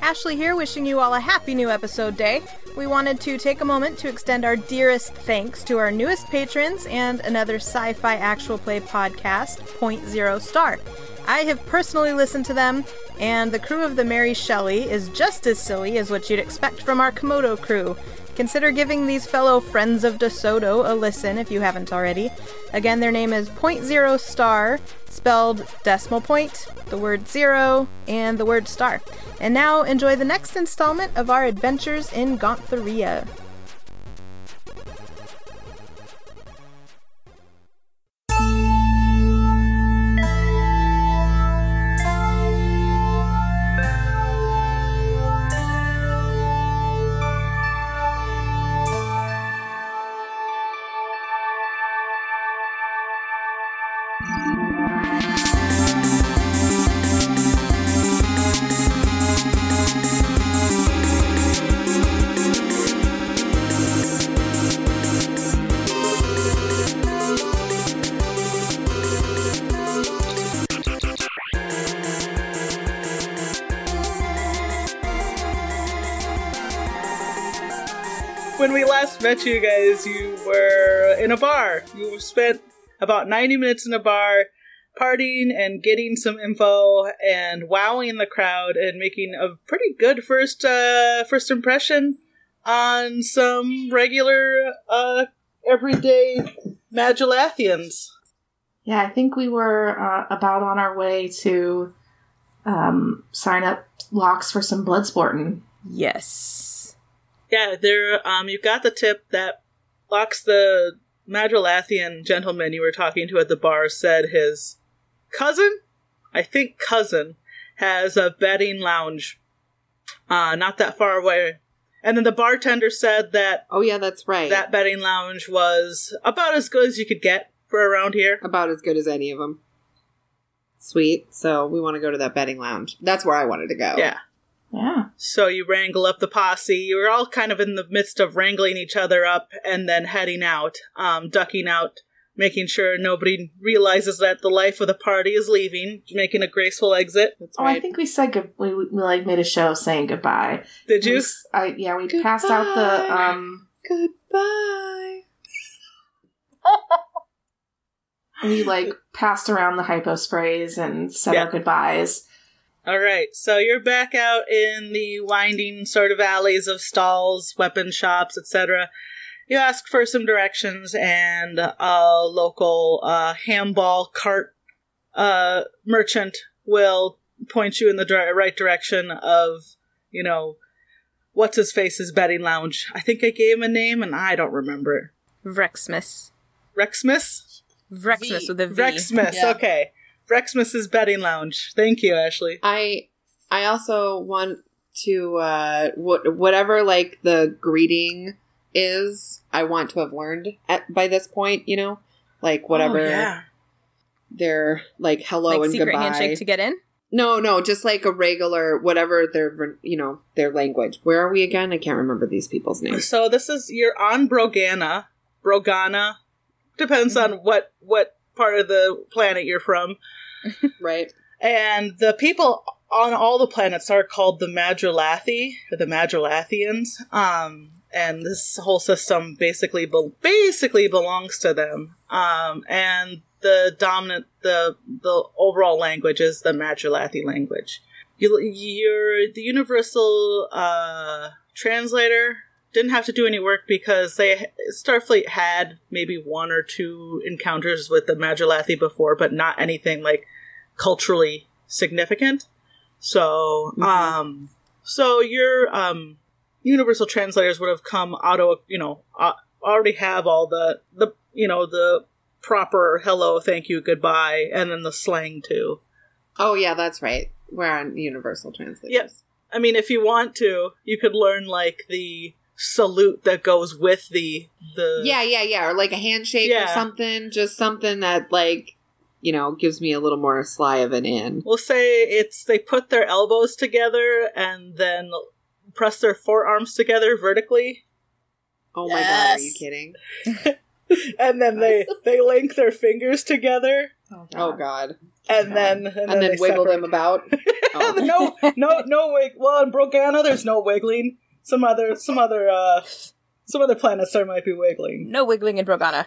Ashley here, wishing you all a happy new episode day. We wanted to take a moment to extend our dearest thanks to our newest patrons and another sci fi actual play podcast, Point Zero Star. I have personally listened to them, and the crew of the Mary Shelley is just as silly as what you'd expect from our Komodo crew. Consider giving these fellow friends of DeSoto a listen if you haven't already. Again, their name is Point Zero Star, spelled decimal point, the word zero, and the word star. And now enjoy the next installment of our adventures in Gontharia. Last met you guys, you were in a bar. You spent about 90 minutes in a bar partying and getting some info and wowing the crowd and making a pretty good first uh, first impression on some regular uh, everyday Madrelathians. Yeah, I think we were uh, about on our way to um, sign up locks for some blood sporting. Yes. Yeah, there. Um, you got the tip that Locks, the Madrelathian gentleman you were talking to at the bar, said his cousin, I think cousin, has a betting lounge, uh, not that far away. And then the bartender said that Oh yeah, that's right. that betting lounge was about as good as you could get for around here. About as good as any of them. Sweet. So we want to go to that betting lounge. That's where I wanted to go. Yeah. Yeah. So you wrangle up the posse. You're all kind of in the midst of wrangling each other up and then heading out, um, ducking out, making sure nobody realizes that the life of the party is leaving, making a graceful exit. That's Oh, I think we said good. We, we like made a show saying goodbye. Did We you? yeah, we passed out the Goodbye. um. Goodbye. We like passed around the hypo sprays and said Yeah. our goodbyes. All right. So you're back out in the winding sort of alleys of stalls, weapon shops, etc. You ask for some directions, and a local uh, ham ball cart uh, merchant will point you in the dir- right direction of, you know, what's his face's betting lounge. I think I gave him a name, and I don't remember. Vrexmas. Rexmas? Vrexmas V. with a V. Rexmas. Yeah. Okay. Rexmas's betting lounge. Thank you, Ashley. I I also want to uh what whatever like the greeting is, I want to have learned at by this point, you know? Like whatever Oh, yeah. their like hello like and secret goodbye. handshake to get in. no, no, just like a regular whatever their you know, their language. Where are we again? I can't remember these people's names. So this is you're on Brogana. Brogana depends on what what part of the planet you're from. Right? And the people on all the planets are called the Madrelathi or the Madrelathians. Um, and this whole system basically be- basically belongs to them. Um, and the dominant the the overall language is the Madrelathi language. You, you're the universal uh, translator didn't have to do any work because they Starfleet had maybe one or two encounters with the Madrelathi before, but not anything like culturally significant. So, Mhm. um, so your um, universal translators would have come auto, you know, uh, already have all the the you know the proper hello, thank you, goodbye, and then the slang too. Oh yeah, that's right. We're on Universal Translators. Yes. I mean, if you want to, you could learn like the salute that goes with the the Yeah, yeah, yeah. Or like a handshake or something. Just something that like, you know, gives me a little more sly of an in. We'll say it's they put their elbows together and then press their forearms together vertically, Oh my god, are you kidding? and then they they link their fingers together. Oh god. Oh, and then and, and then they wiggle separate. them about. Oh. no, no, no wig. Well, in Brogana, there's no wiggling. Some other, some other, uh, some other planets there might be wiggling. No wiggling in Brogana.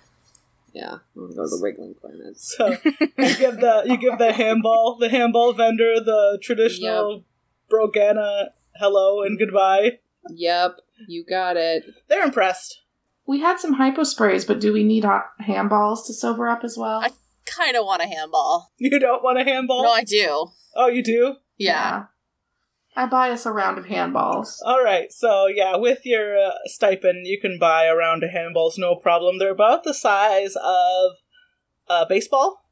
Yeah, I'm gonna go to the wiggling planets. So you give the you give the ham ball the ham ball vendor the traditional Brogana hello and goodbye. Yep, you got it. They're impressed. We had some hypo sprays, but do we need hot ham balls to sober up as well? I- Kind of want a ham ball. You don't want a ham ball? No, I do. oh, you do. Yeah. I buy us a round of ham balls. All right, so yeah, with your uh, stipend, you can buy a round of ham balls, no problem. They're about the size of a baseball,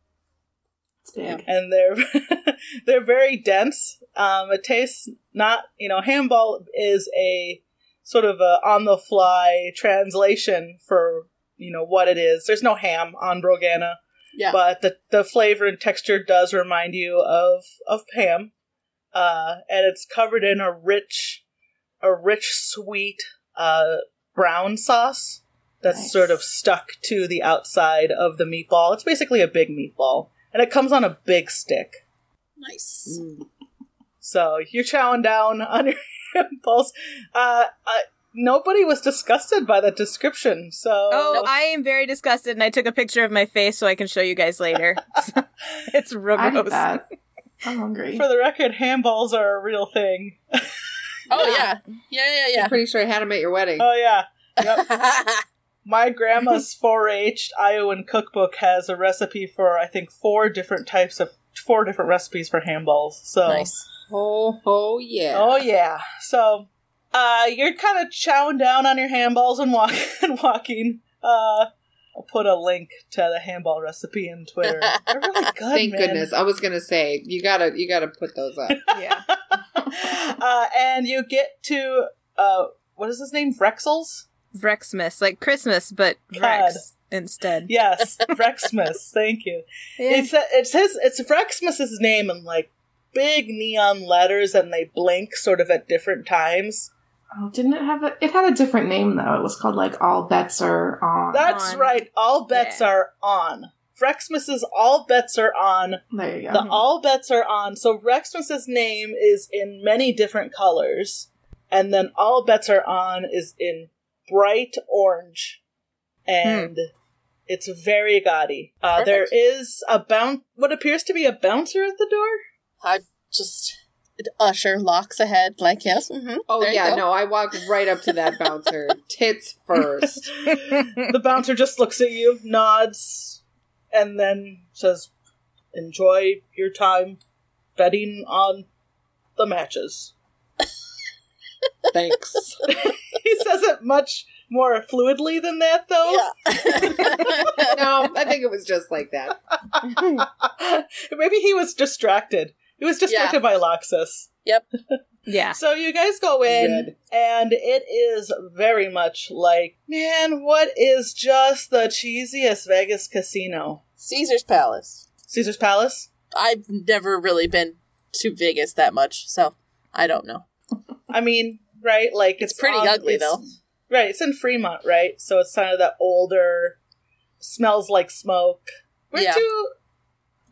It's big. and they're they're very dense. Um, it tastes not, you know, ham ball is a sort of a on the fly translation for you know what it is. There's no ham on Brogana, Yeah. but the the flavor and texture does remind you of of ham, uh, and it's covered in a rich, a rich sweet uh, brown sauce that's Nice. sort of stuck to the outside of the meatball. It's basically a big meatball, and it comes on a big stick. nice. Mm. So you're chowing down on your impulse. Uh, uh, nobody was disgusted by that description, so Oh, I am very disgusted, and I took a picture of my face so I can show you guys later. it's real I need gross. That. I'm hungry. for the record, ham balls are a real thing. Oh yeah. Yeah, yeah, yeah. I'm pretty sure I had them at your wedding. Oh yeah. Yep. My grandma's 4-H Iowan cookbook has a recipe for I think four different types of four different recipes for ham balls. So nice. Oh, oh yeah. oh yeah. So uh, you're kind of chowing down on your ham balls and walk and walking. Uh, I'll put a link to the ham ball recipe in Twitter. They're really good. Thank man. goodness. I was gonna say you gotta you gotta put those up. Yeah. uh, and you get to uh, what is his name? Vrexels. Vrexmas, like Christmas, but God. Instead. Yes, Vrexmas. Thank you. Yeah. It's it's his it's Vrexmas's name in like big neon letters, and they blink sort of at different times. Oh, didn't it have a? It had a different name though. It was called like All Bets Are On. That's On. right. All bets Yeah. are on. Vrexmas's all bets are on. there you go. The all bets are on. So Rexmas's name is in many different colors, and then all bets are on is in bright orange, and it's very gaudy. Uh, there Perfect. is a boun- what appears to be a bouncer at the door. I just usher locks ahead, like yes. Mm-hmm. Oh yeah, go. no, I walked right up to that bouncer, tits first. the bouncer just looks at you, nods, and then says, "Enjoy your time betting on the matches." Thanks. he says it much more fluidly than that, though. Yeah. No, I think it was just like that. Maybe he was distracted. He was distracted by Lox'is. Yep. yeah. So you guys go in, Good. and it is very much like, man, what is just the cheesiest Vegas casino? Caesar's Palace. Caesar's Palace? I've never really been to Vegas that much, so I don't know. I mean, right? Like it's, It's pretty on- ugly, it's- though. Right, it's in Fremont, right? So it's kind of that older, smells like smoke. Where'd Yeah. you,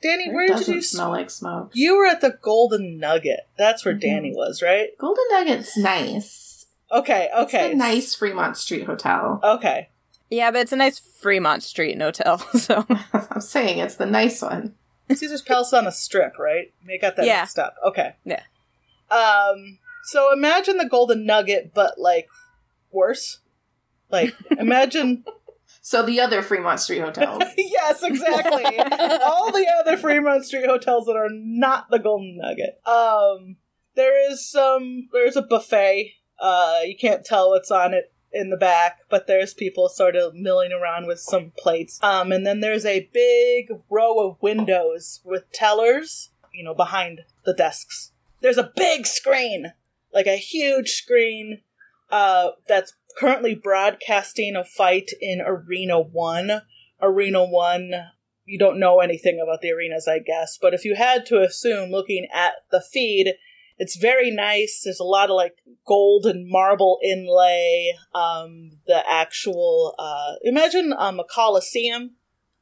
Danny? It Where did you? smell like smoke. You were at the Golden Nugget. That's where Mhm. Danny was, right? Golden Nugget's nice. Okay, okay, It's a nice Fremont Street hotel. Okay, Yeah, but it's a nice Fremont Street hotel, so I'm saying it's the nice one. Caesar's Palace is on a strip, right? They got that Yeah. mixed up. Okay. Yeah. Um. So imagine the Golden Nugget, but like worse. Like imagine. So the other Fremont Street hotels. yes, exactly. All the other Fremont Street hotels that are not the Golden Nugget. Um. There is some. There's a buffet. Uh. You can't tell what's on it in the back, but there's people sort of milling around with some plates. Um, and then there's a big row of windows with tellers, you know, behind the desks. There's a big screen, like a huge screen, uh, that's currently broadcasting a fight in Arena 1. Arena 1, you don't know anything about the arenas, I guess, but if you had to assume looking at the feed, it's very nice. There's a lot of like gold and marble inlay. Um, the actual uh, imagine um, a coliseum,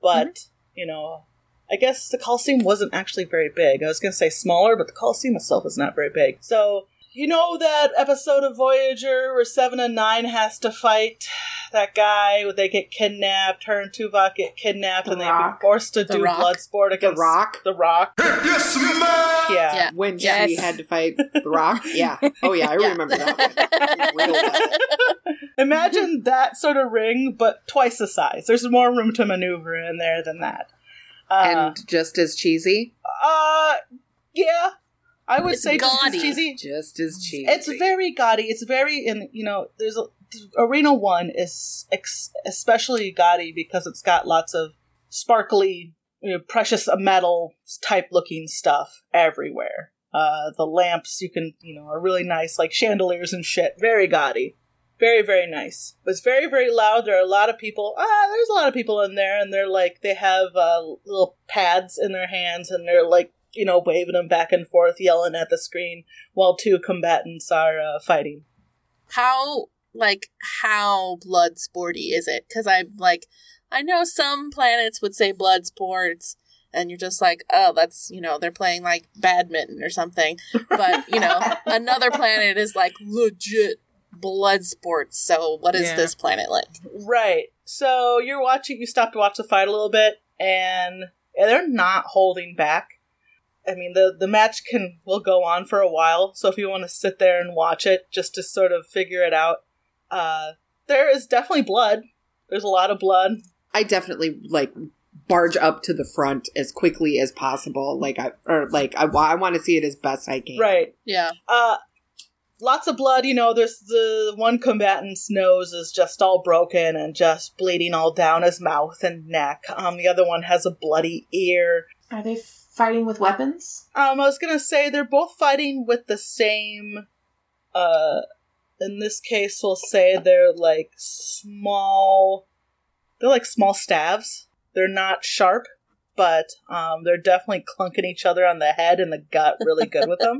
but you know, I guess the Coliseum wasn't actually very big. I was going to say smaller, but the Coliseum itself is not very big. So, you know that episode of Voyager where Seven of Nine has to fight that guy? Where they get kidnapped. Her and Tuvok get kidnapped, The and they are forced to The do Rock. blood sport against the Rock? The Rock. yeah. Yeah. When Yes. she had to fight the Rock. Yeah. Oh yeah, I Yeah. remember that one. Imagine that sort of ring, but twice the size. There's more room to maneuver in there than that. Uh, And just as cheesy. uh, yeah, I would It's say just as cheesy. Just as cheesy. It's very gaudy. It's very in you know. There's a Arena One is ex- especially gaudy because it's got lots of sparkly, you know, precious metal type looking stuff everywhere. Uh, the lamps you can you know are really nice, like chandeliers and shit. Very gaudy. Very, very nice. But it's very, very loud. There are a lot of people. Ah, there's a lot of people in there, and they're like, they have uh, little pads in their hands, and they're like, you know, waving them back and forth, yelling at the screen while two combatants are uh, fighting. how like how blood sporty is it? Because I'm like, I know some planets would say blood sports, and you're just like, oh, that's you know they're playing like badminton or something. But you know, another planet is like legit blood sports. So what is Yeah. this planet like? Right. So you're watching, you stop to watch the fight a little bit, and they're not holding back. I mean, the, the match can will go on for a while, so if you want to sit there and watch it just to sort of figure it out, uh, there is definitely blood. There's a lot of blood. I definitely like barge up to the front as quickly as possible. Like I or like I, I want to see it as best I can. Right. Yeah. Uh, lots of blood. You know, there's the one combatant's nose is just all broken and just bleeding all down his mouth and neck. Um, the other one has a bloody ear. Are they fighting with weapons? Um, I was gonna say they're both fighting with the same. Uh, in this case, we'll say they're like small. They're like small staves. They're not sharp, but um, they're definitely clunking each other on the head and the gut really good with them.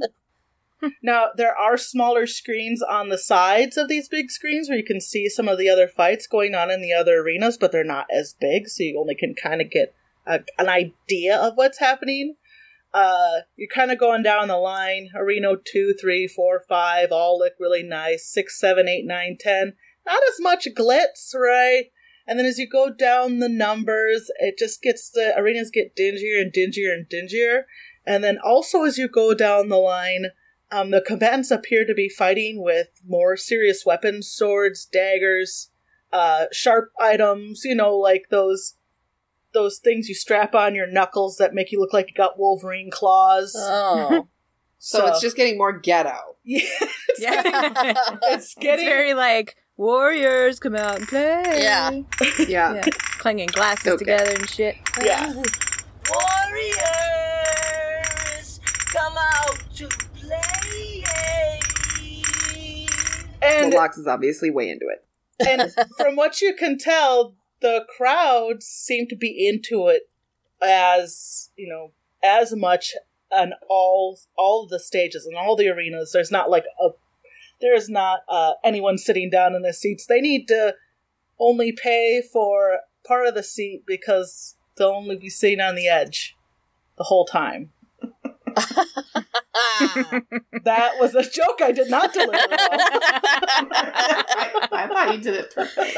now there are smaller screens on the sides of these big screens where you can see some of the other fights going on in the other arenas, but they're not as big, so you only can kind of get a, an idea of what's happening uh you're kind of going down the line. Arena 2 3 4 5 all look really nice. 6 7 8 9 10 not as much glitz right? And then as you go down the numbers it just gets the arenas get dingier and dingier and dingier. And then also as you go down the line um, the combatants appear to be fighting with more serious weapons swords daggers uh, sharp items you know like those those things you strap on your knuckles that make you look like you got Wolverine claws. Oh. So, it's just getting more ghetto. yeah, Yeah. it's It's getting very like warriors come out and play. Yeah. Yeah. Yeah. Clanging glasses Okay. together and shit. yeah. Warriors, come out to play. And Lox is obviously way into it. and from what you can tell, the crowds seem to be into it as you know as much on all all the stages and all the arenas. There's not like a there is not uh, anyone sitting down in the seats. They need to only pay for part of the seat because they'll only be sitting on the edge the whole time. That was a joke I did not deliver. I, I thought you did it perfect.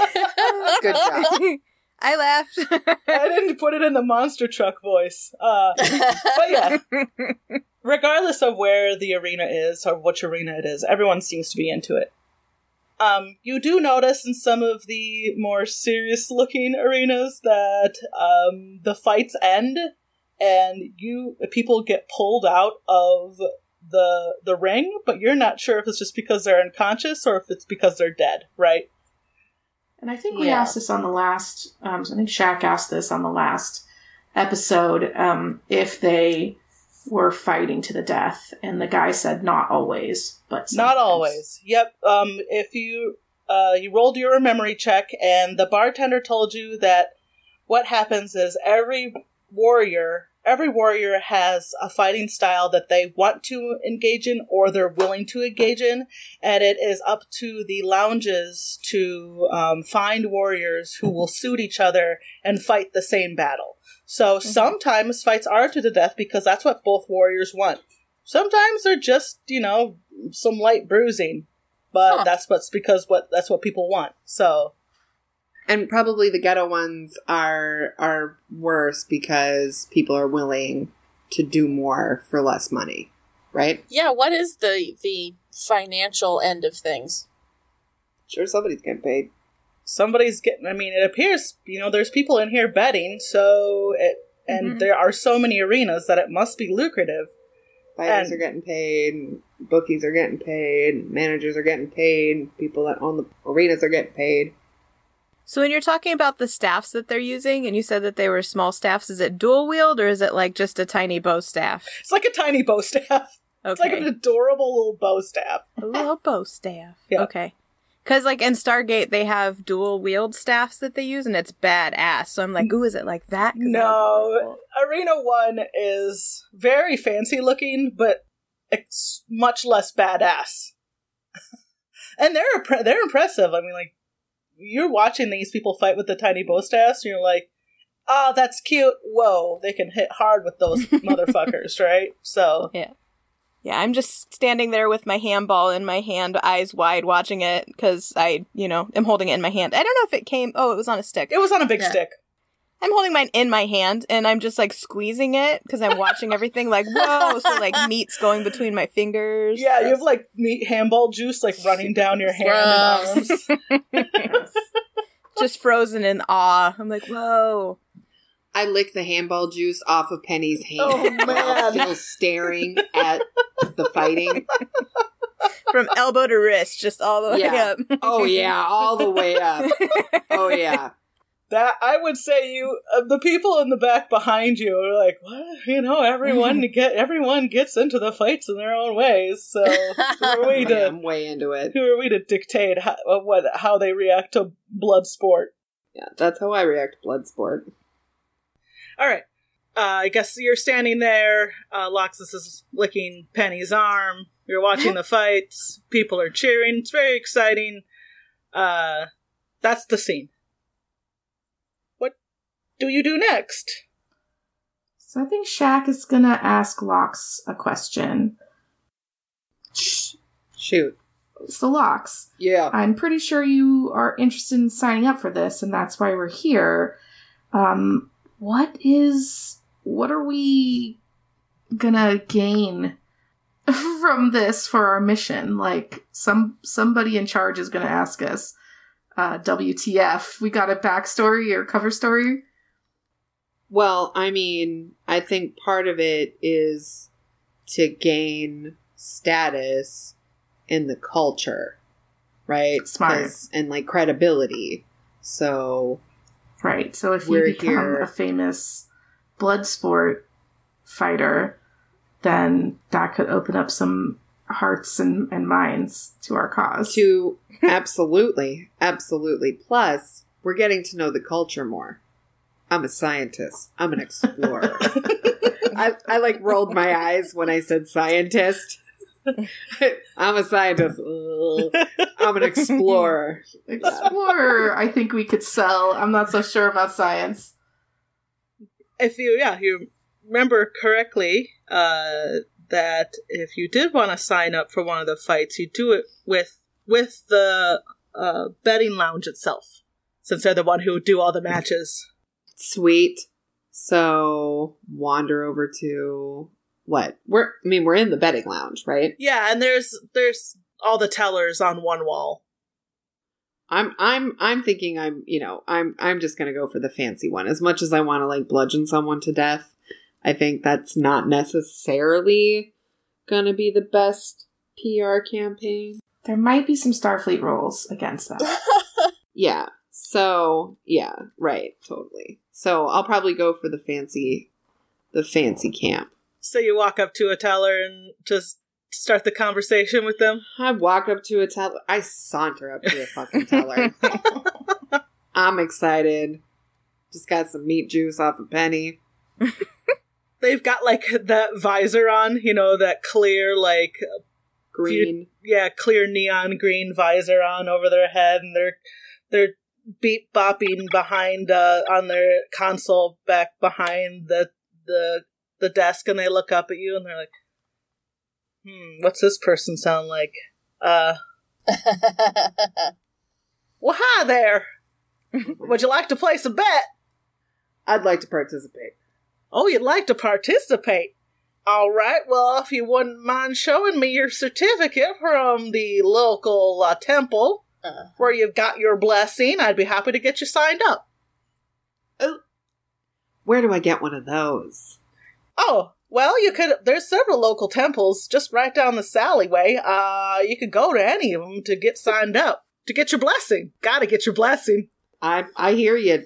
Good job. I laughed. I didn't put it in the monster truck voice. Uh, but yeah, regardless of where the arena is or which arena it is, everyone seems to be into it. Um, you do notice in some of the more serious looking arenas that um, the fights end and you people get pulled out of the the ring, but you're not sure if it's just because they're unconscious or if it's because they're dead, right? And I think we Yeah. asked this on the last. Um, I think Shaq asked this on the last episode um, if they were fighting to the death, and the guy said not always, but Not always. Yep. Um, if you uh, you rolled your memory check, and the bartender told you that what happens is every warrior every warrior has a fighting style that they want to engage in or they're willing to engage in, and it is up to the lounges to um, find warriors who will suit each other and fight the same battle. So sometimes fights are to the death because that's what both warriors want. Sometimes they're just, you know, some light bruising, but Huh. that's what's because what that's what people want. So And probably the ghetto ones are are worse because people are willing to do more for less money, right? Yeah, what is the the financial end of things? Sure, somebody's getting paid. somebody's getting. I mean, it appears you know there's people in here betting, so it and Mhm. there are so many arenas that it must be lucrative. Fighters And- are getting paid, bookies are getting paid, managers are getting paid, people that own the arenas are getting paid. So when you're talking about the staffs that they're using, and you said that they were small staffs, is it dual wield or is it like just a tiny bow staff? It's like a tiny bow staff. Okay. It's like an adorable little bow staff. a little bow staff. Yeah. Okay. Because like in Stargate, they have dual wield staffs that they use, and it's badass. So I'm like, ooh, is it like that No, really cool. Arena One is very fancy looking, but it's much less badass. and they're they're impressive. I mean, like you're watching these people fight with the tiny bow staffs, and you're like, "Oh, that's cute." Whoa, they can hit hard with those motherfuckers, right? So yeah, Yeah, I'm just standing there with my ham ball in my hand, eyes wide, watching it because I, you know, am holding it in my hand. I don't know if it came. Oh, it was on a stick. it was on a big Yeah. stick. I'm holding mine in my hand and I'm just like squeezing it because I'm watching everything like, whoa. So like meat's going between my fingers. Yeah, you have like meat ham ball juice like running down your hand and arms. just frozen in awe. I'm like, whoa. I lick the ham ball juice off of Penny's hand Oh, while man. still staring at the fighting. From elbow to wrist, just all the way Yeah. up. Oh yeah, all the way up. Oh yeah. That I would say you uh, the people in the back behind you are like, what? You know, everyone get everyone gets into the fights in their own ways. So who are we to I'm way into it. who are we to dictate how, uh, what how they react to blood sport? Yeah, that's how I react to blood sport. All right. Uh, I guess you're standing there. Uh, Lox'is is licking Penny's arm. You're watching the fights. People are cheering. It's very exciting. Uh, that's the scene. Do you do next? So I think Shaq is gonna ask Lox a question. Shoot. So Lox, Yeah. I'm pretty sure you are interested in signing up for this, and that's why we're here. Um, what is what are we gonna gain from this for our mission? Like some somebody in charge is gonna ask us, uh, WTF? We got a backstory or cover story? Well, I mean, I think part of it is to gain status in the culture, right? Smart. And like credibility. So, Right. So if you become here- a famous blood sport fighter, then that could open up some hearts and, and minds to our cause. to absolutely, absolutely. Plus, we're getting to know the culture more. I'm a scientist. I'm an explorer. I, I like rolled my eyes when I said scientist. I'm a scientist. I'm an explorer. Explorer, I think we could sell. I'm not so sure about science. if you yeah you remember correctly uh that if you did want to sign up for one of the fights you do it with with the uh betting lounge itself since they're the one who do all the matches Sweet. So wander over to what? We're I mean, we're in the betting lounge, right? yeah and there's there's all the tellers on one wall I'm I'm I'm thinking I'm you know I'm I'm just gonna go for the fancy one. As much as I want to like bludgeon someone to death, I think that's not necessarily gonna be the best PR campaign. There might be some Starfleet rules against that. Yeah. So yeah, right, totally. So I'll probably go for the fancy, the fancy camp. so you walk up to a teller and just start the conversation with them I walk up to a teller. I saunter up to a fucking teller. I'm excited. Just got some meat juice off a penny. they've got like that visor on, you know, that clear like Green. yeah, clear neon green visor on over their head, and they're they're beat bopping behind uh, on their console back behind the the the desk, and they look up at you, and they're like, "Hmm, what's this person sound like?" Uh, well, hi there. Would you like to place a bet? I'd like to participate. Oh, you'd like to participate? All right. Well, if you wouldn't mind showing me your certificate from the local uh, temple Uh, where you've got your blessing, I'd be happy to get you signed up. Oh, Where do I get one of those? Oh, well, you could. There's several local temples just right down this alleyway. Uh, you could go to any of them to get signed up to get your blessing. Got to get your blessing. I I hear you.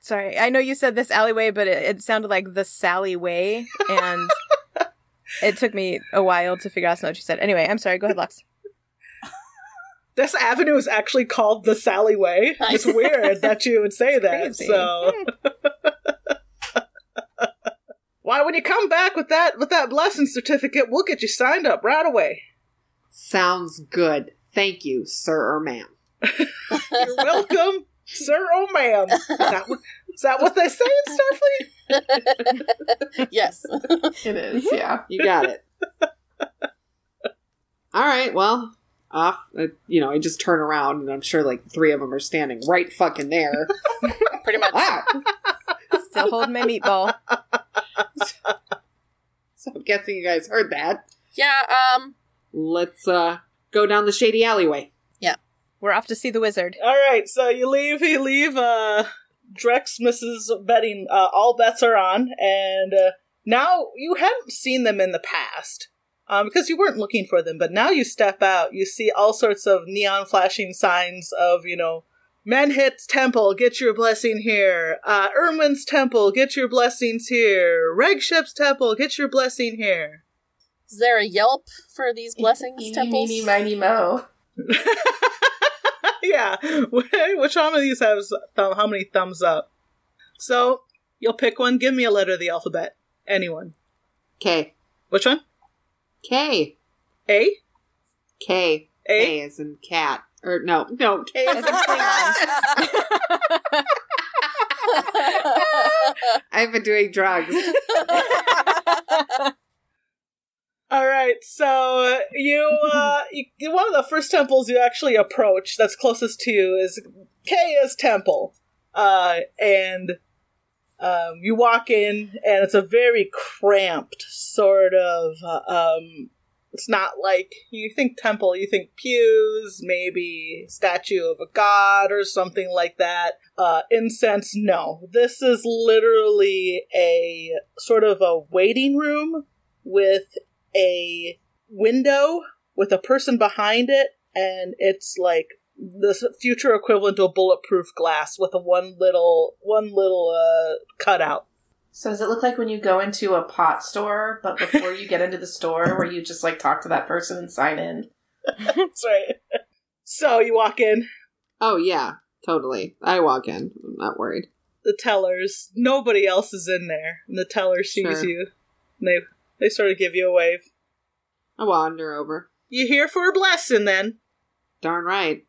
Sorry, I know you said this alleyway, but it, it sounded like the Sally Way, and it took me a while to figure out what you said. Anyway, I'm sorry. Go ahead, Lux. This avenue is actually called the Sally Way. It's weird that you would say that. crazy. So, why, when you come back with that with that blessing certificate, we'll get you signed up right away. Sounds good. Thank you, sir or ma'am. You're welcome, sir. or ma'am. Is that what, is that what they say in Starfleet? yes. It is, yeah. You got it. All right. Well, off. Uh, you know, I just turn around and I'm sure like three of them are standing right fucking there. Pretty much. ah. Still holding my meatball. So I'm guessing you guys heard that. Yeah, um, Let's uh go down the shady alleyway. Yeah. We're off to see the wizard. All right, so you leave. You leave. Uh, Vrexmas's betting. Uh, all bets are on, and uh, now you hadn't seen them in the past um, because you weren't looking for them. But now you step out, you see all sorts of neon flashing signs of you know. Menhit's Temple, get your blessing here. Uh, Erwin's Temple, get your blessings here. Regship's Temple, get your blessing here. is there a Yelp for these blessings Eeny, temples? meeny, miny, mo. yeah. Which one of these has thumb, how many thumbs up? So you'll pick one. Give me a letter of the alphabet. Anyone. K. Which one? K. A. K. A. K as in cat. Or no, no, K as in cat. I've been doing drugs. All right. So you, uh, you, one of the first temples you actually approach that's closest to you is Kaya's temple, uh, and um, you walk in, and it's a very cramped sort of. Uh, um, it's not like you think temple, you think pews, maybe statue of a god or something like that. Uh, incense, no. This is literally a sort of a waiting room with a window with a person behind it, and it's like the future equivalent to a bulletproof glass with a one little one little uh, cutout. So does it look like when you go into a pot store, but before you get into the store, where you just like talk to that person and sign in? That's right. So you walk in, Oh yeah, totally. I walk in. I'm not worried. the tellers, nobody else is in there, and the teller sees Sure. you, and they they sort of give you a wave. I wander over. You here for a blessing then? Darn right.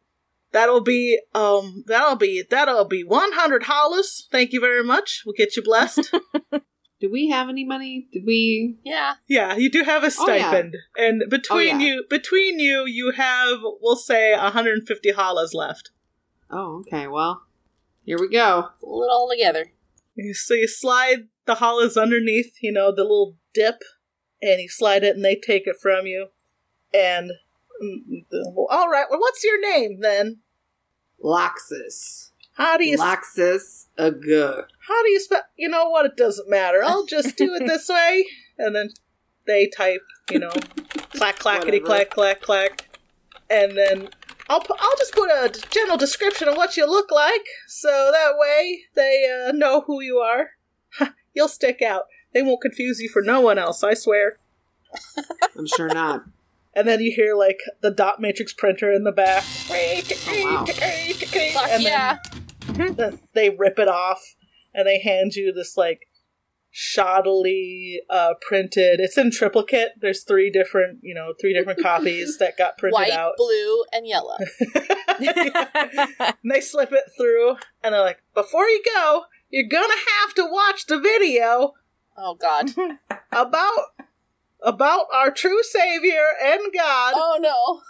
That'll be um that'll be that'll be one hundred hollers. Thank you very much. We'll get you blessed. Do we have any money? Did we? yeah. yeah, you do have a Oh, yeah. stipend, and between yeah. you between you you have we'll say hundred and fifty hollers left. Oh, okay. Well, here we go. Pull it all together. You- So you slide the hollers underneath, you know, the little dip, and you slide it, and they take it from you. And well, all right, well, what's your name then? Lox'is. How do you Lox'is a good. how do you spell? You know what? It doesn't matter. I'll just do it this way, and then they type, you know, clack clackety clack clack clack, and then I'll pu- I'll just put a general description of what you look like, so that way they uh, know who you are. You'll stick out. They won't confuse you for no one else. I swear. I'm sure not. And then you hear like the dot matrix printer in the back. wow. And yeah. then they rip it off and they hand you this like shoddily uh, printed. It's in triplicate. There's three different, you know, three different copies that got printed White, out. blue, and yellow. and they slip it through, and they're like, "Before you go, you're gonna have to watch the video Oh God. about about our true Savior and God. Oh no.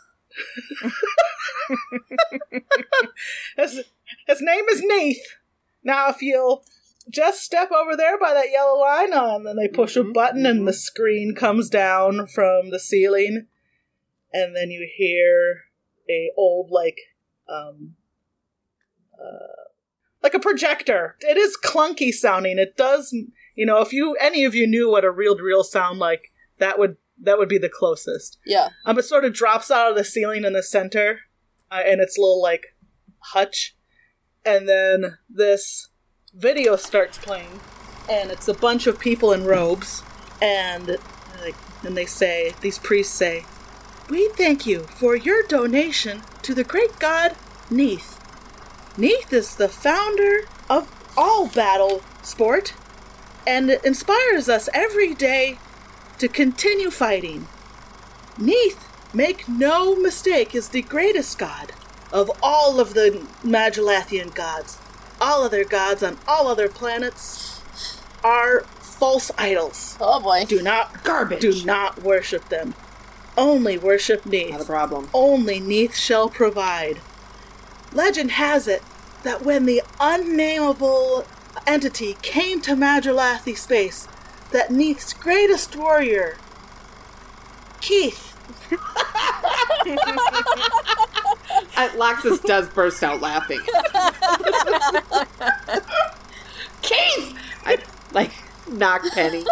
His, his name is Neith. Now, if you'll just step over there by that yellow line, and then they push a Mhm, button, and the screen comes down from the ceiling, and then you hear a old like um uh, like a projector. It is clunky sounding. It does, you know, if you any of you knew what a reel to reel sound like, that would that would be the closest. Yeah. Um, it sort of drops out of the ceiling in the center, uh, and its little like hutch, and then this video starts playing, and it's a bunch of people in robes, and like, and they say these priests say, "We thank you for your donation to the great god Neith. Neith is the founder of all battle sport, and inspires us every day to continue fighting." Neith, make no mistake, is the greatest god of all of the Madrelathian gods. All other gods on all other planets are false idols. Oh boy. Do not Garbage. do not worship them. Only worship Not a Neith. problem. Only Neith shall provide. Legend has it that when the unnameable entity came to Madrelathi space, that Neith's greatest warrior, Keith, Lox'is does burst out laughing. Keith! I, like, knock Penny.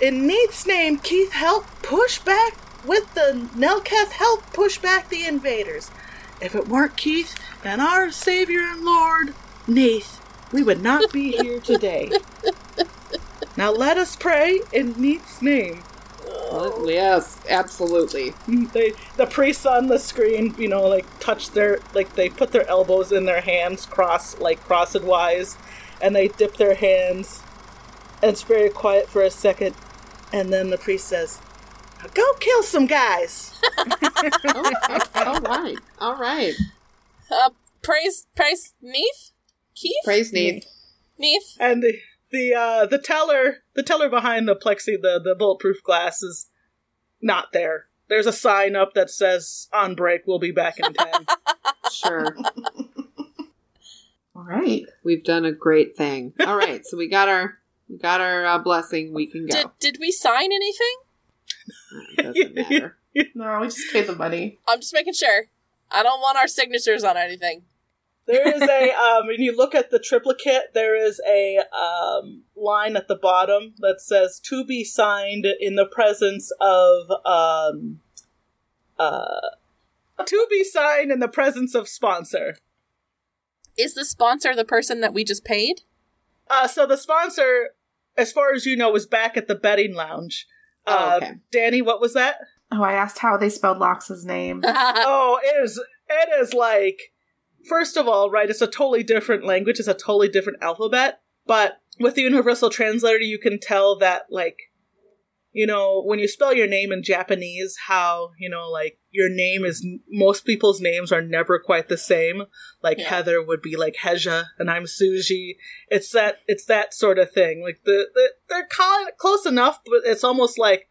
in Neith's name, Keith helped push back with the Nelketh helped push back the invaders. If it weren't Keith and our Savior and Lord, Neith, we would not be here today. now let us pray in Neith's name. Well, yes, absolutely. They, the priests on the screen, you know, like touch their, like they put their elbows in their hands, cross, like crossed wise, and they dip their hands. And it's very quiet for a second, and then the priest says, "Now "Go kill some guys." all right, all right. Uh, praise, praise, Neith, Keith, Praise Neith. Neith. And the the uh, the teller, the teller behind the plexi, the the bulletproof glass is not there. There's a sign up that says "On break, we'll be back in ten. Sure. All right. We've done a great thing. All right, so we got our we got our uh, blessing. We can go. Did did we sign anything? It doesn't matter. No, we just paid the money. I'm just making sure. I don't want our signatures on anything. There is a um, when you look at the triplicate, there is a um, line at the bottom that says "to be signed in the presence of um, uh, to be signed in the presence of sponsor." Is the sponsor the person that we just paid? Uh, so the sponsor, as far as you know, was back at the betting lounge. Oh, Uh, okay. Danny, what was that? Oh, I asked how they spelled Lox's name. oh, it is. It is like, first of all, right? It's a totally different language. It's a totally different alphabet. But with the universal translator, you can tell that, like, you know, when you spell your name in Japanese, how you know, like, your name is most people's names are never quite the same. Like Yeah. Heather would be like Heja, and I'm Suji. It's that. It's that sort of thing. Like the, the they're close enough, but it's almost like,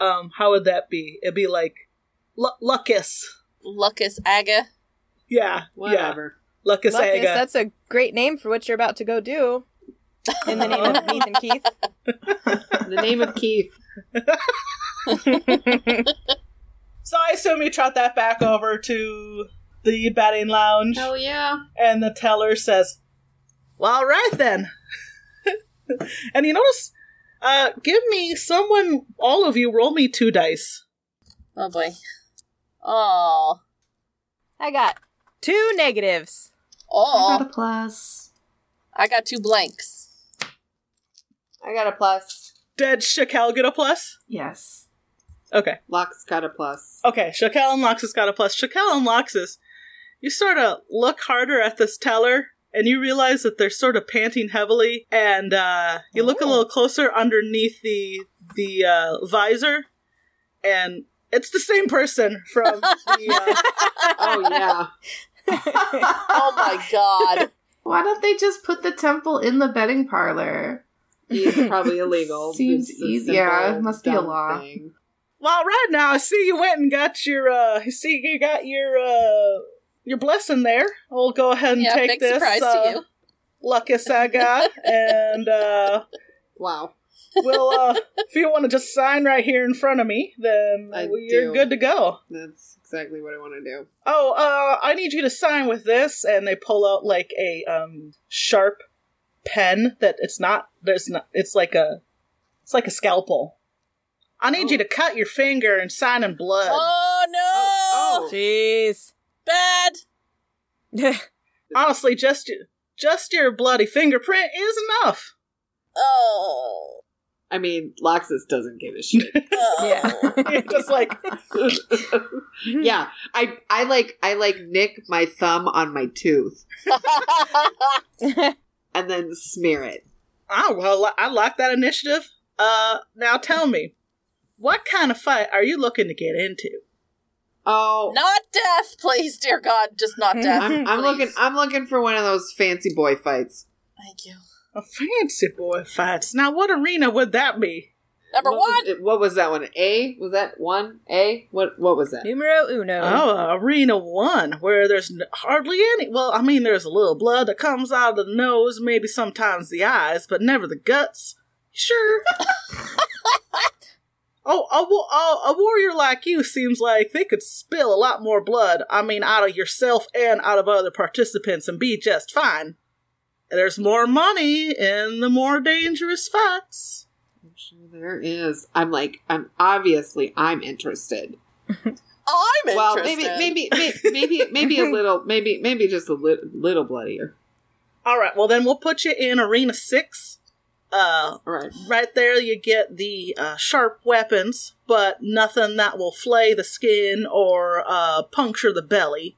um, how would that be? It'd be like, Lu- Luckus. Lucas Aga. Yeah, Whatever. yeah. Lucas Lucas, that's a great name for what you're about to go do. In the name of Neith and Keith. In the name of Keith. So I assume you trot that back over to the batting lounge, Oh yeah. and the teller says, "Well, all right then." and you notice, uh, give me someone, all of you, roll me two dice. Oh boy. Oh. I got two negatives. Oh. I got a Oh. plus. I got two blanks. I got a plus. Did Shakel get a plus? Yes. Okay. Lux got a plus. Okay, Shakel and Lox'is got a plus. Shakel and Lox'is, you sort of look harder at this teller, and you realize that they're sort of panting heavily, and uh, you look a little closer underneath the the uh, visor, and it's the same person from the. Uh, Oh yeah. Oh my god. Why don't they just put the temple in the betting parlor? It's probably illegal. Seems It's easy- yeah, it must be a law. thing. well, right now I see you went and got your. Uh, I see you got your uh, your blessing there. I'll go ahead and Yeah, take big this. surprise uh, to you. Luckus I got, and uh, Wow. Well, uh, if you want to just sign right here in front of me, then I you're do. good to go. That's exactly what I want to do. Oh, uh, I need you to sign with this, and they pull out like a um sharp pen that it's not. There's not. It's like a. It's like a scalpel. I need you to cut your finger and sign in blood. Oh no! Oh, oh. Jeez. Bad. Honestly, just y- just your bloody fingerprint is enough. Oh. I mean, Lox'is doesn't give a shit. Yeah. Just like yeah, I I like I like nick my thumb on my tooth and then smear it. Oh well, I like that initiative. Uh, now tell me, what kind of fight are you looking to get into? Oh, not death, please, dear God, just not death. I'm, I'm looking. I'm looking for one of those fancy boy fights. Thank you. A fancy boy fights. Now, what arena would that be? Number what one. Was, it- what was that one? A? Was that one? A? What? What was that? Numero uno. Oh, arena one, where there's n- hardly any. Well, I mean, there's a little blood that comes out of the nose, maybe sometimes the eyes, but never the guts. Sure. oh, a, a, a warrior like you seems like they could spill a lot more blood. I mean, out of yourself and out of other participants, and be just fine. There's more money in the more dangerous fights. I'm sure there is. I'm like. I'm obviously. I'm interested. I'm Well, interested. maybe, maybe, maybe, maybe, maybe a little, maybe, maybe just a li- little bloodier. All right, well then we'll put you in arena six. Uh, All right. right there you get the uh, sharp weapons, but nothing that will flay the skin or uh, puncture the belly.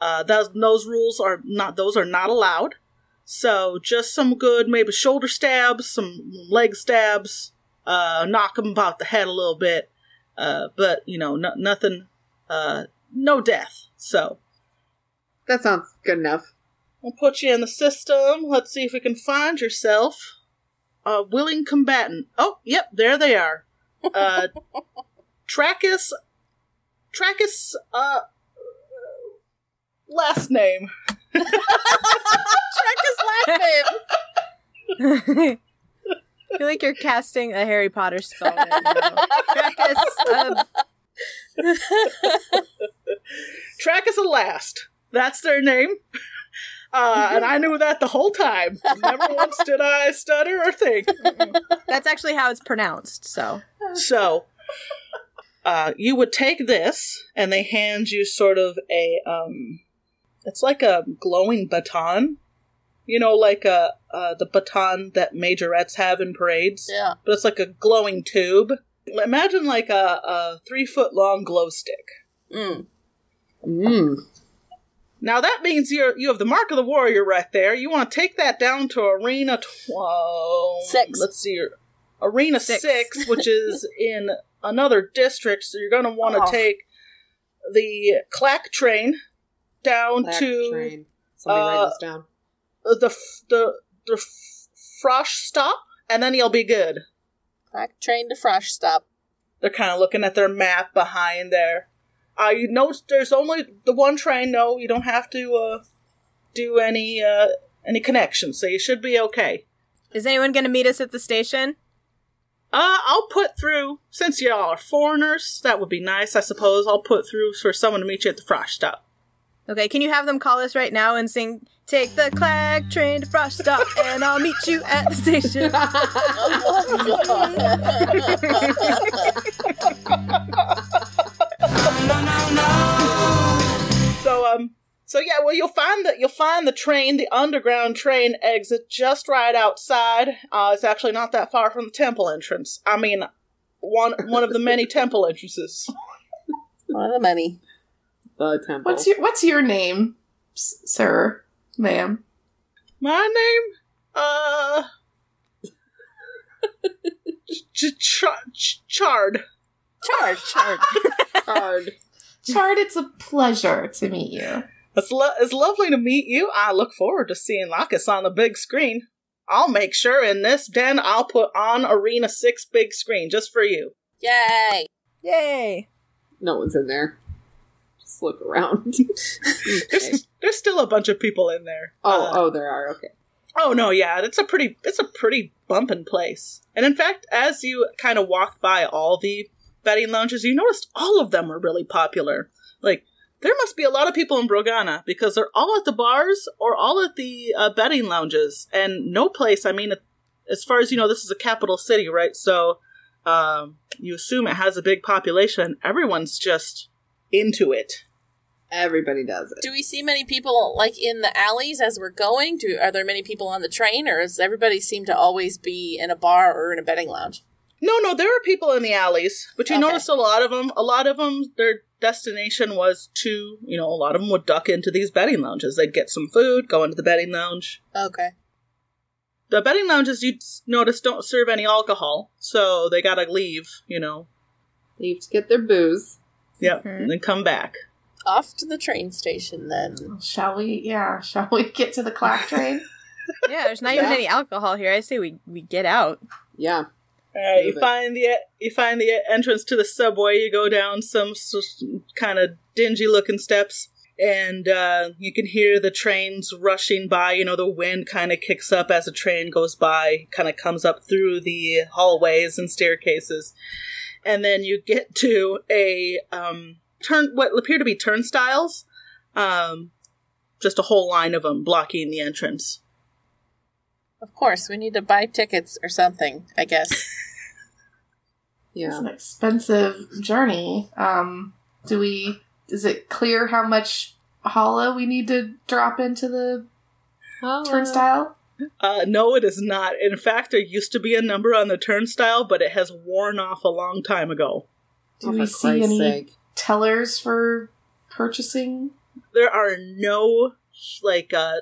Uh, those those rules are not those are not allowed. So just some good maybe shoulder stabs, some leg stabs, uh, knock them about the head a little bit, uh, but you know no, nothing, uh, no death. So That sounds good enough. We'll put you in the system. Let's see if we can find yourself a willing combatant. Oh, yep, there they are. Uh, Trackus. Trackus. Uh, last name. Check is laughing. I feel like you're casting a Harry Potter spell right now. Trackus, uh, Trackus last. That's their name. Uh, and I knew that the whole time. Never once did I stutter or think. that's actually how it's pronounced, so. So, uh, you would take this, and they hand you sort of a, um, it's like a glowing baton. You know, like a, uh, the baton that majorettes have in parades. Yeah. But it's like a glowing tube. Imagine like a, a three foot long glow stick. Mm. Mm. Now that means you're you have the mark of the warrior right there. You want to take that down to arena twelve. Six. Let's see arena Six. six, which is in another district. So you're going to want to Oh. take the clack train down Black to train. Somebody uh, write this down. the f- the the f- frosh stop, and then you'll be good. Black train to Fresh stop. They're kind of looking at their map behind there. Uh, you know, there's only the one train. No, you don't have to uh, do any uh, any connections, so you should be okay. Is anyone going to meet us at the station? Uh, I'll put through since y'all are foreigners. That would be nice, I suppose. I'll put through for someone to meet you at the frosh stop. Okay, can you have them call us right now and sing Take the Clag train to Frost Stop and I'll meet you at the station? So um, so yeah, well you'll find that you'll find the train, the underground train exit just right outside. Uh, it's actually not that far from the temple entrance. I mean, one one of the many temple entrances. One of the many. The temple. What's your What's your name, s- sir, ma'am? My name? Uh. Ch- ch- ch- chard. Charge, charge. Hard. Chard, it's a pleasure to meet you. It's, lo- it's lovely to meet you. I look forward to seeing Lox'is on the big screen. I'll make sure in this den I'll put on Arena 6 big screen just for you. Yay! Yay! No one's in there. Just look around. There's, there's still a bunch of people in there. oh, Uh, oh, there are. Okay. Oh no, yeah, it's a pretty it's a pretty bumping place. And in fact, as you kind of walked by all the betting lounges, you noticed all of them were really popular. Like there must be a lot of people in Brogana because they're all at the bars or all at the uh, betting lounges, and no place. I mean, as far as you know, this is a capital city, right? So um, you assume it has a big population. Everyone's just into it. Everybody does it. Do we see many people like in the alleys as we're going? Do are there many people on the train, or does everybody seem to always be in a bar or in a betting lounge? No, no, there are people in the alleys, but you Okay. noticed a lot of them. A lot of them, their destination was to, you know, a lot of them would duck into these betting lounges. They'd get some food, go into the betting lounge. Okay. The betting lounges, you notice, don't serve any alcohol, so they gotta leave, you know, Leave to get their booze. Yeah, Mhm. and then come back. Off to the train station then. Shall we? Yeah. Shall we get to the clock train? Yeah, there's not even any alcohol here. I say we we get out. Yeah. Alright, you find the you find the entrance to the subway. You go down some, kind of dingy looking steps, and uh, you can hear the trains rushing by. You know, the wind kind of kicks up as a train goes by, kind of comes up through the hallways and staircases, and then you get to a um, turn what appear to be turnstiles. Um, just a whole line of them blocking the entrance. Of course, we need to buy tickets or something. I guess. yeah, It's Yeah. an expensive journey. Um, do we? Is it clear how much hollow we need to drop into the turnstile? Uh, no, it is not. In fact, there used to be a number on the turnstile, but it has worn off a long time ago. Do Oh, we see Christ's any sake. tellers for purchasing? There are no like uh,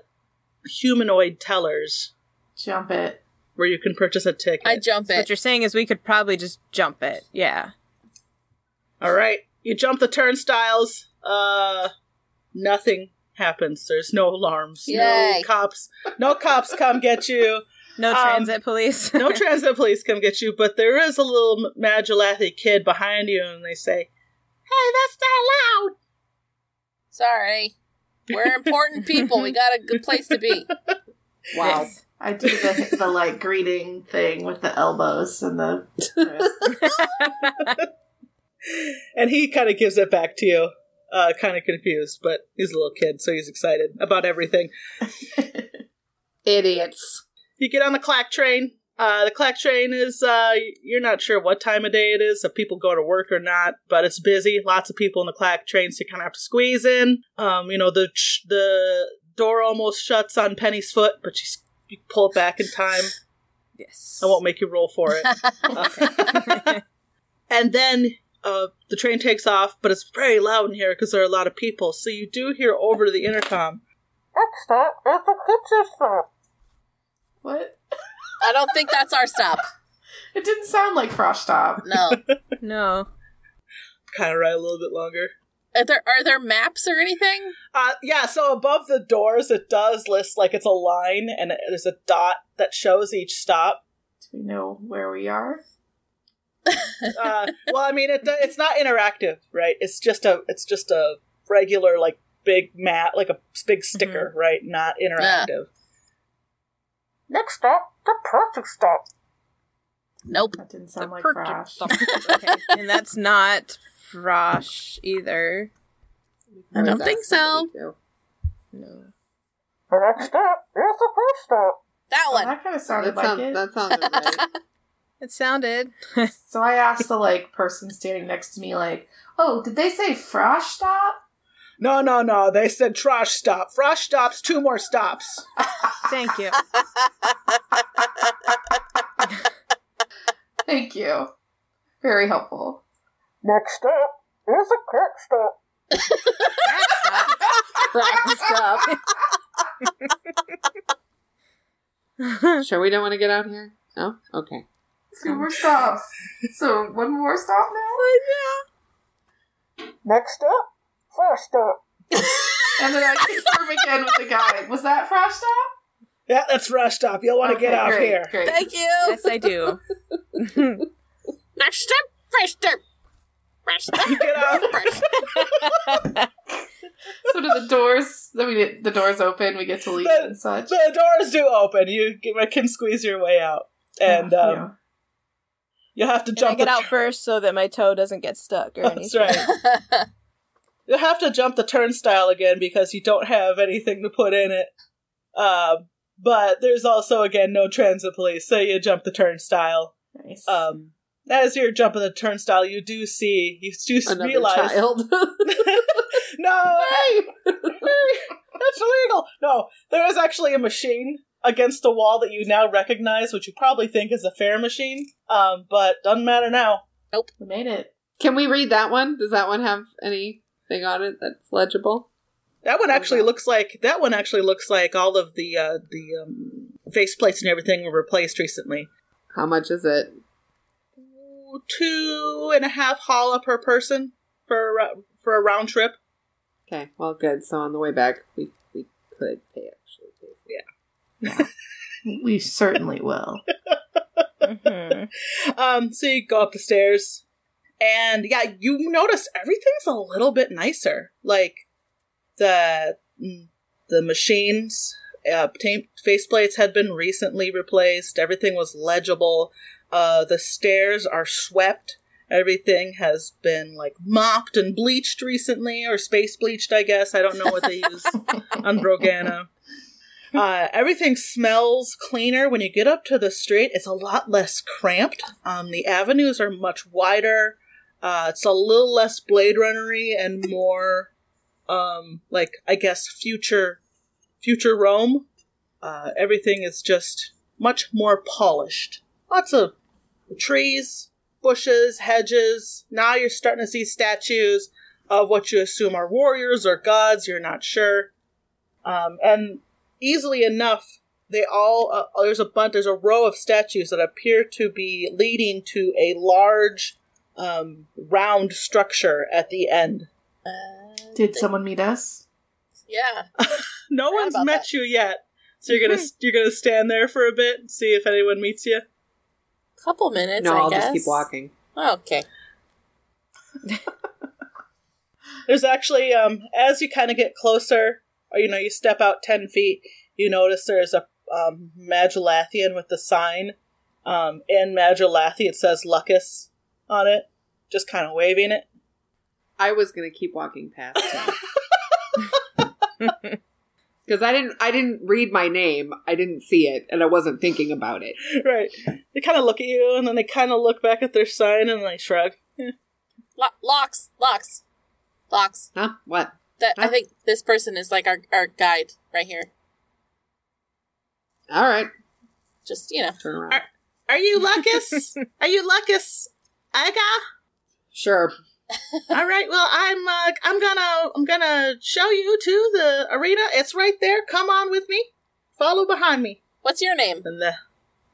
humanoid tellers Jump it. where you can purchase a ticket. I jump So what you're saying is we could probably just jump it. Yeah. All right, you jump the turnstiles. Uh, nothing happens. There's no alarms. No cops. No cops come get you. No Um, transit police. No transit police come get you. But there is a little Madrelathi kid behind you, and they say, "Hey, that's not allowed." Sorry. We're important people. We got a good place to be. Wow. Yes. I do the the like greeting thing with the elbows and the. and he kind of gives it back to you, uh, kind of confused, but he's a little kid, so he's excited about everything. Idiots. You get on the clack train. Uh, the clack train is, uh, you're not sure what time of day it is, if people go to work or not, but it's busy. Lots of people in the clack train, so you kind of have to squeeze in. Um, you know, the, the door almost shuts on Penny's foot, but you, s- you pull it back in time. yes. I won't make you roll for it. and then uh, the train takes off, but it's very loud in here because there are a lot of people. So you do hear over the intercom. Next stop is the pizza stop. what? I don't think that's our stop. It didn't sound like Frost Stop. No. no. Kind of ride a little bit longer. Are there are there maps or anything? Uh, yeah, so above the doors, it does list like it's a line, and there's a dot that shows each stop. Do we know where we are? Uh, well, I mean, it, it's not interactive, right? It's just a it's just a regular like big mat, like a big sticker, right? Not interactive. Next stop, the perfect stop. Nope. That didn't sound like Perfect Frost. stuff. okay. And that's not Frosh either. I don't think so. somebody. No. The next stop is the first stop. That Oh, one. that kind of sounded That, like sounds, it. that sounded right. It sounded. So I asked the like person standing next to me, like, "Oh, did they say Frost Stop?" No, no, no. They said trash stop. Frosh stops. Two more stops. Thank you. Thank you. Very helpful. Next stop is a crack stop. Crack stuff. Sure, we don't want to get out here? Oh, okay. Two more stops. So one more stop now? Yeah. Next up, first stop. And then I confirm again with the guy. Was that Frosh Stop? Yeah, that's rush stop. You'll want to get Okay, out great, here. Great. Thank you. yes, I do. Next stop, fresh stop. Fresh stop. Get out. Fresh. So do the doors? Then we the doors open. We get to leave The- and such. The doors do open. You can squeeze your way out, and Oh, um, you'll have to Can I jump get the out first so that my toe doesn't get stuck or That's anything? right. You'll have to jump the turnstile again because you don't have anything to put in it. Uh, but there's also again no transit police, so you jump the turnstile. Nice. Um, as you're jumping the turnstile, you do see you do Another realize child. no, hey, that's illegal. No, there is actually a machine against a wall that you now recognize, which you probably think is a fair machine. Um, but doesn't matter now. Nope. We made it. Can we read that one? Does that one have anything on it that's legible? That one actually looks like that one actually looks like all of the uh, the um, faceplates and everything were replaced recently. How much is it? Two and a half holla per person for a, for a round trip. Okay, well, good. So on the way back, we we could pay actually. We certainly will. Mhm. Um, so you go up the stairs, and yeah, you notice everything's a little bit nicer. Like the the machines, uh, ta- faceplates had been recently replaced. Everything was legible. Uh, the stairs are swept. Everything has been like mopped and bleached recently, or space bleached, I guess. I don't know what they use on Brogana. Uh, everything smells cleaner when you get up to the street. It's a lot less cramped. Um, the avenues are much wider. Uh, it's a little less Blade Runnery and more, um, like I guess future, future Rome. Uh, everything is just much more polished. Lots of trees, bushes, hedges. Now you're starting to see statues of what you assume are warriors or gods. You're not sure. Um, and easily enough, they all uh, there's a bunch there's a row of statues that appear to be leading to a large um, round structure at the end. Uh, Did someone meet us? Yeah. No Forgot one's met that. you yet, so you're gonna you're gonna stand there for a bit and see if anyone meets you. Couple minutes. no, I I'll guess. just keep walking. Okay. There's actually um as you kind of get closer, or you know you step out ten feet, you notice there's a um, Madrelathian with the sign. Um, in Madrelathi, it says Lucas on it, just kind of waving it. I was gonna keep walking past him because I didn't. I didn't read my name. I didn't see it, and I wasn't thinking about it. right. They kind of look at you, and then they kind of look back at their sign, and they shrug. Lo- locks. Locks. Locks. Huh? What? That I think this person is like our, our guide right here. All right. Just you know. Turn around. Are you Lucas? Are you Lucas? Aga? Sure. All right. Well, I'm uh, I'm gonna I'm gonna show you to the arena. It's right there. Come on with me. Follow behind me. What's your name? And the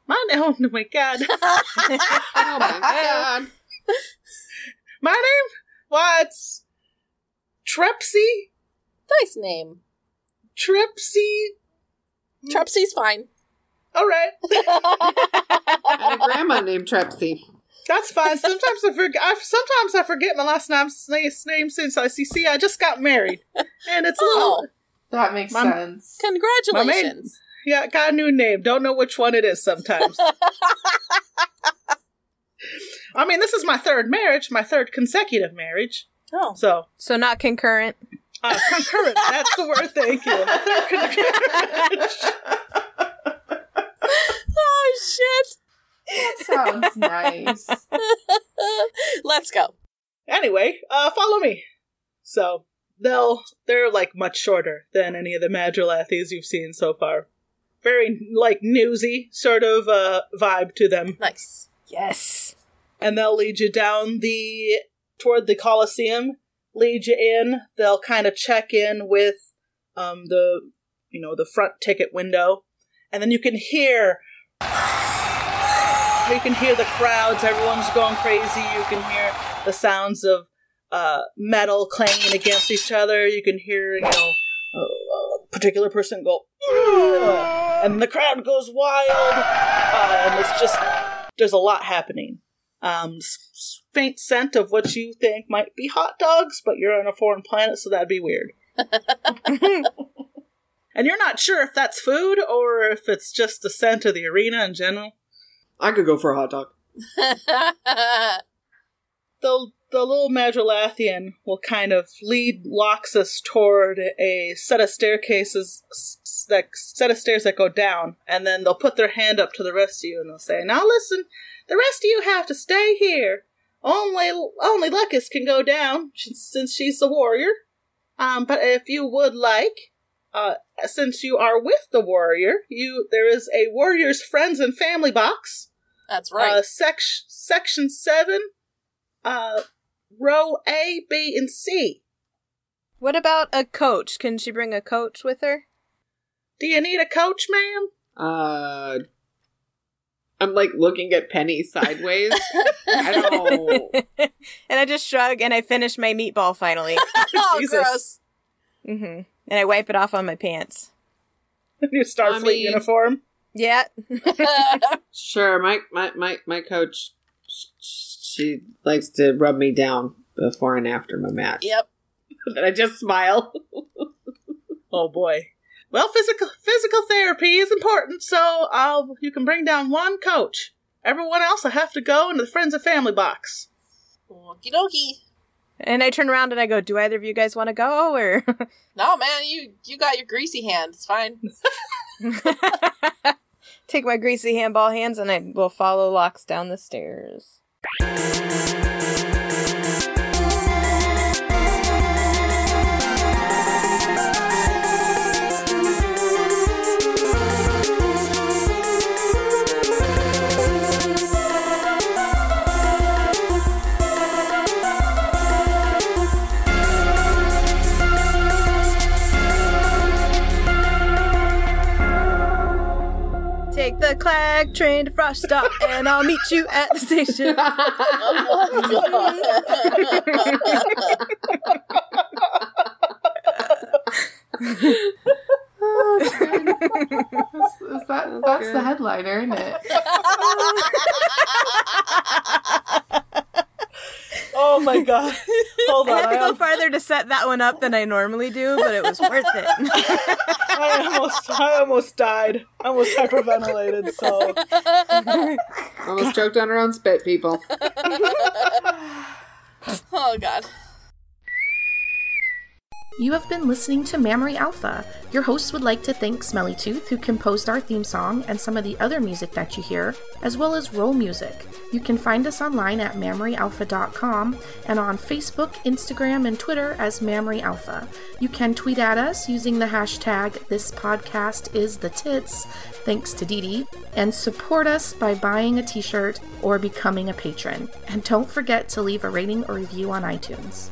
my oh my god, Oh my god. my name what's Trepsy nice name. Trepsy. Trupsy's fine. All right, I had a grandma named Trepsy. that's fine. Sometimes I forget. I, sometimes I forget my last name's name since I see. See, I just got married, and it's a little. Oh, That makes Mom- sense. congratulations. Yeah, got a new name. Don't know which one it is sometimes. I mean, this is my third marriage, my third consecutive marriage. Oh. So, So not concurrent. uh, concurrent, that's the word, thank you. My third concurrent. Oh shit. That sounds nice. Let's go. anyway, uh, follow me. So, they'll, they're like much shorter than any of the Madrelathis you've seen so far. Very, like, newsy sort of, uh, vibe to them. Nice. Yes. and they'll lead you down the toward the Coliseum, lead you in. They'll kind of check in with um, the you know the front ticket window, and then you can hear you can hear the crowds everyone's going crazy. You can hear the sounds of uh, metal clanging against each other. You can hear you know a, particular person go and the crowd goes wild. Uh, and it's just there's a lot happening. Um, faint scent of what you think might be hot dogs but you're on a foreign planet so that'd be weird and you're not sure if that's food or if it's just the scent of the arena in general. I could go for a hot dog. The the little Madrelathian will kind of lead Lox'is toward a set of staircases, s- s- that set of stairs that go down, and then they'll put their hand up to the rest of you and they'll say, "Now listen, the rest of you have to stay here. Only only Lucas can go down since she's the warrior. Um, but if you would like, uh, since you are with the warrior, you there is a warrior's friends and family box." That's Uh, right. sec- section 7, uh, row A, B, and C. What about a coach? Can she bring a coach with her? Do you need a coach, ma'am? Uh, I'm like looking at Penny sideways. I don't. and I just shrug and I finish my meatball finally. oh, Jesus. gross. hmm And I wipe it off on my pants. Your Starfleet I mean- uniform. Yeah. Sure, my my my my coach. She likes to rub me down before and after my match. yep. And I just smile. Oh boy. Well, physical physical therapy is important, so I'll you can bring down one coach. Everyone else will have to go into the friends and family box. Okie dokie. And I turn around and I go, "Do either of you guys want to go?" Or No, man, you you got your greasy hand. It's fine. take my greasy ham ball hands and I will follow Locks down the stairs. Train to Frostock and I'll meet you at the station. Is, is that that's the headliner, isn't it? Oh my god. To I, go al- farther to set that one up than I normally do, but it was worth it. I almost I almost died. I almost hyperventilated, so Almost choked on her own spit, people. oh god. You have been listening to Mammary Alpha. Your hosts would like to thank Smelly Tooth, who composed our theme song and some of the other music that you hear, as well as Roll Music. You can find us online at mammaryalpha.com and on Facebook, Instagram, and Twitter as Mammary Alpha. You can tweet at us using the hashtag This Podcast Is The Tits, thanks to Dee Dee, and support us by buying a t shirt or becoming a patron. And don't forget to leave a rating or review on iTunes.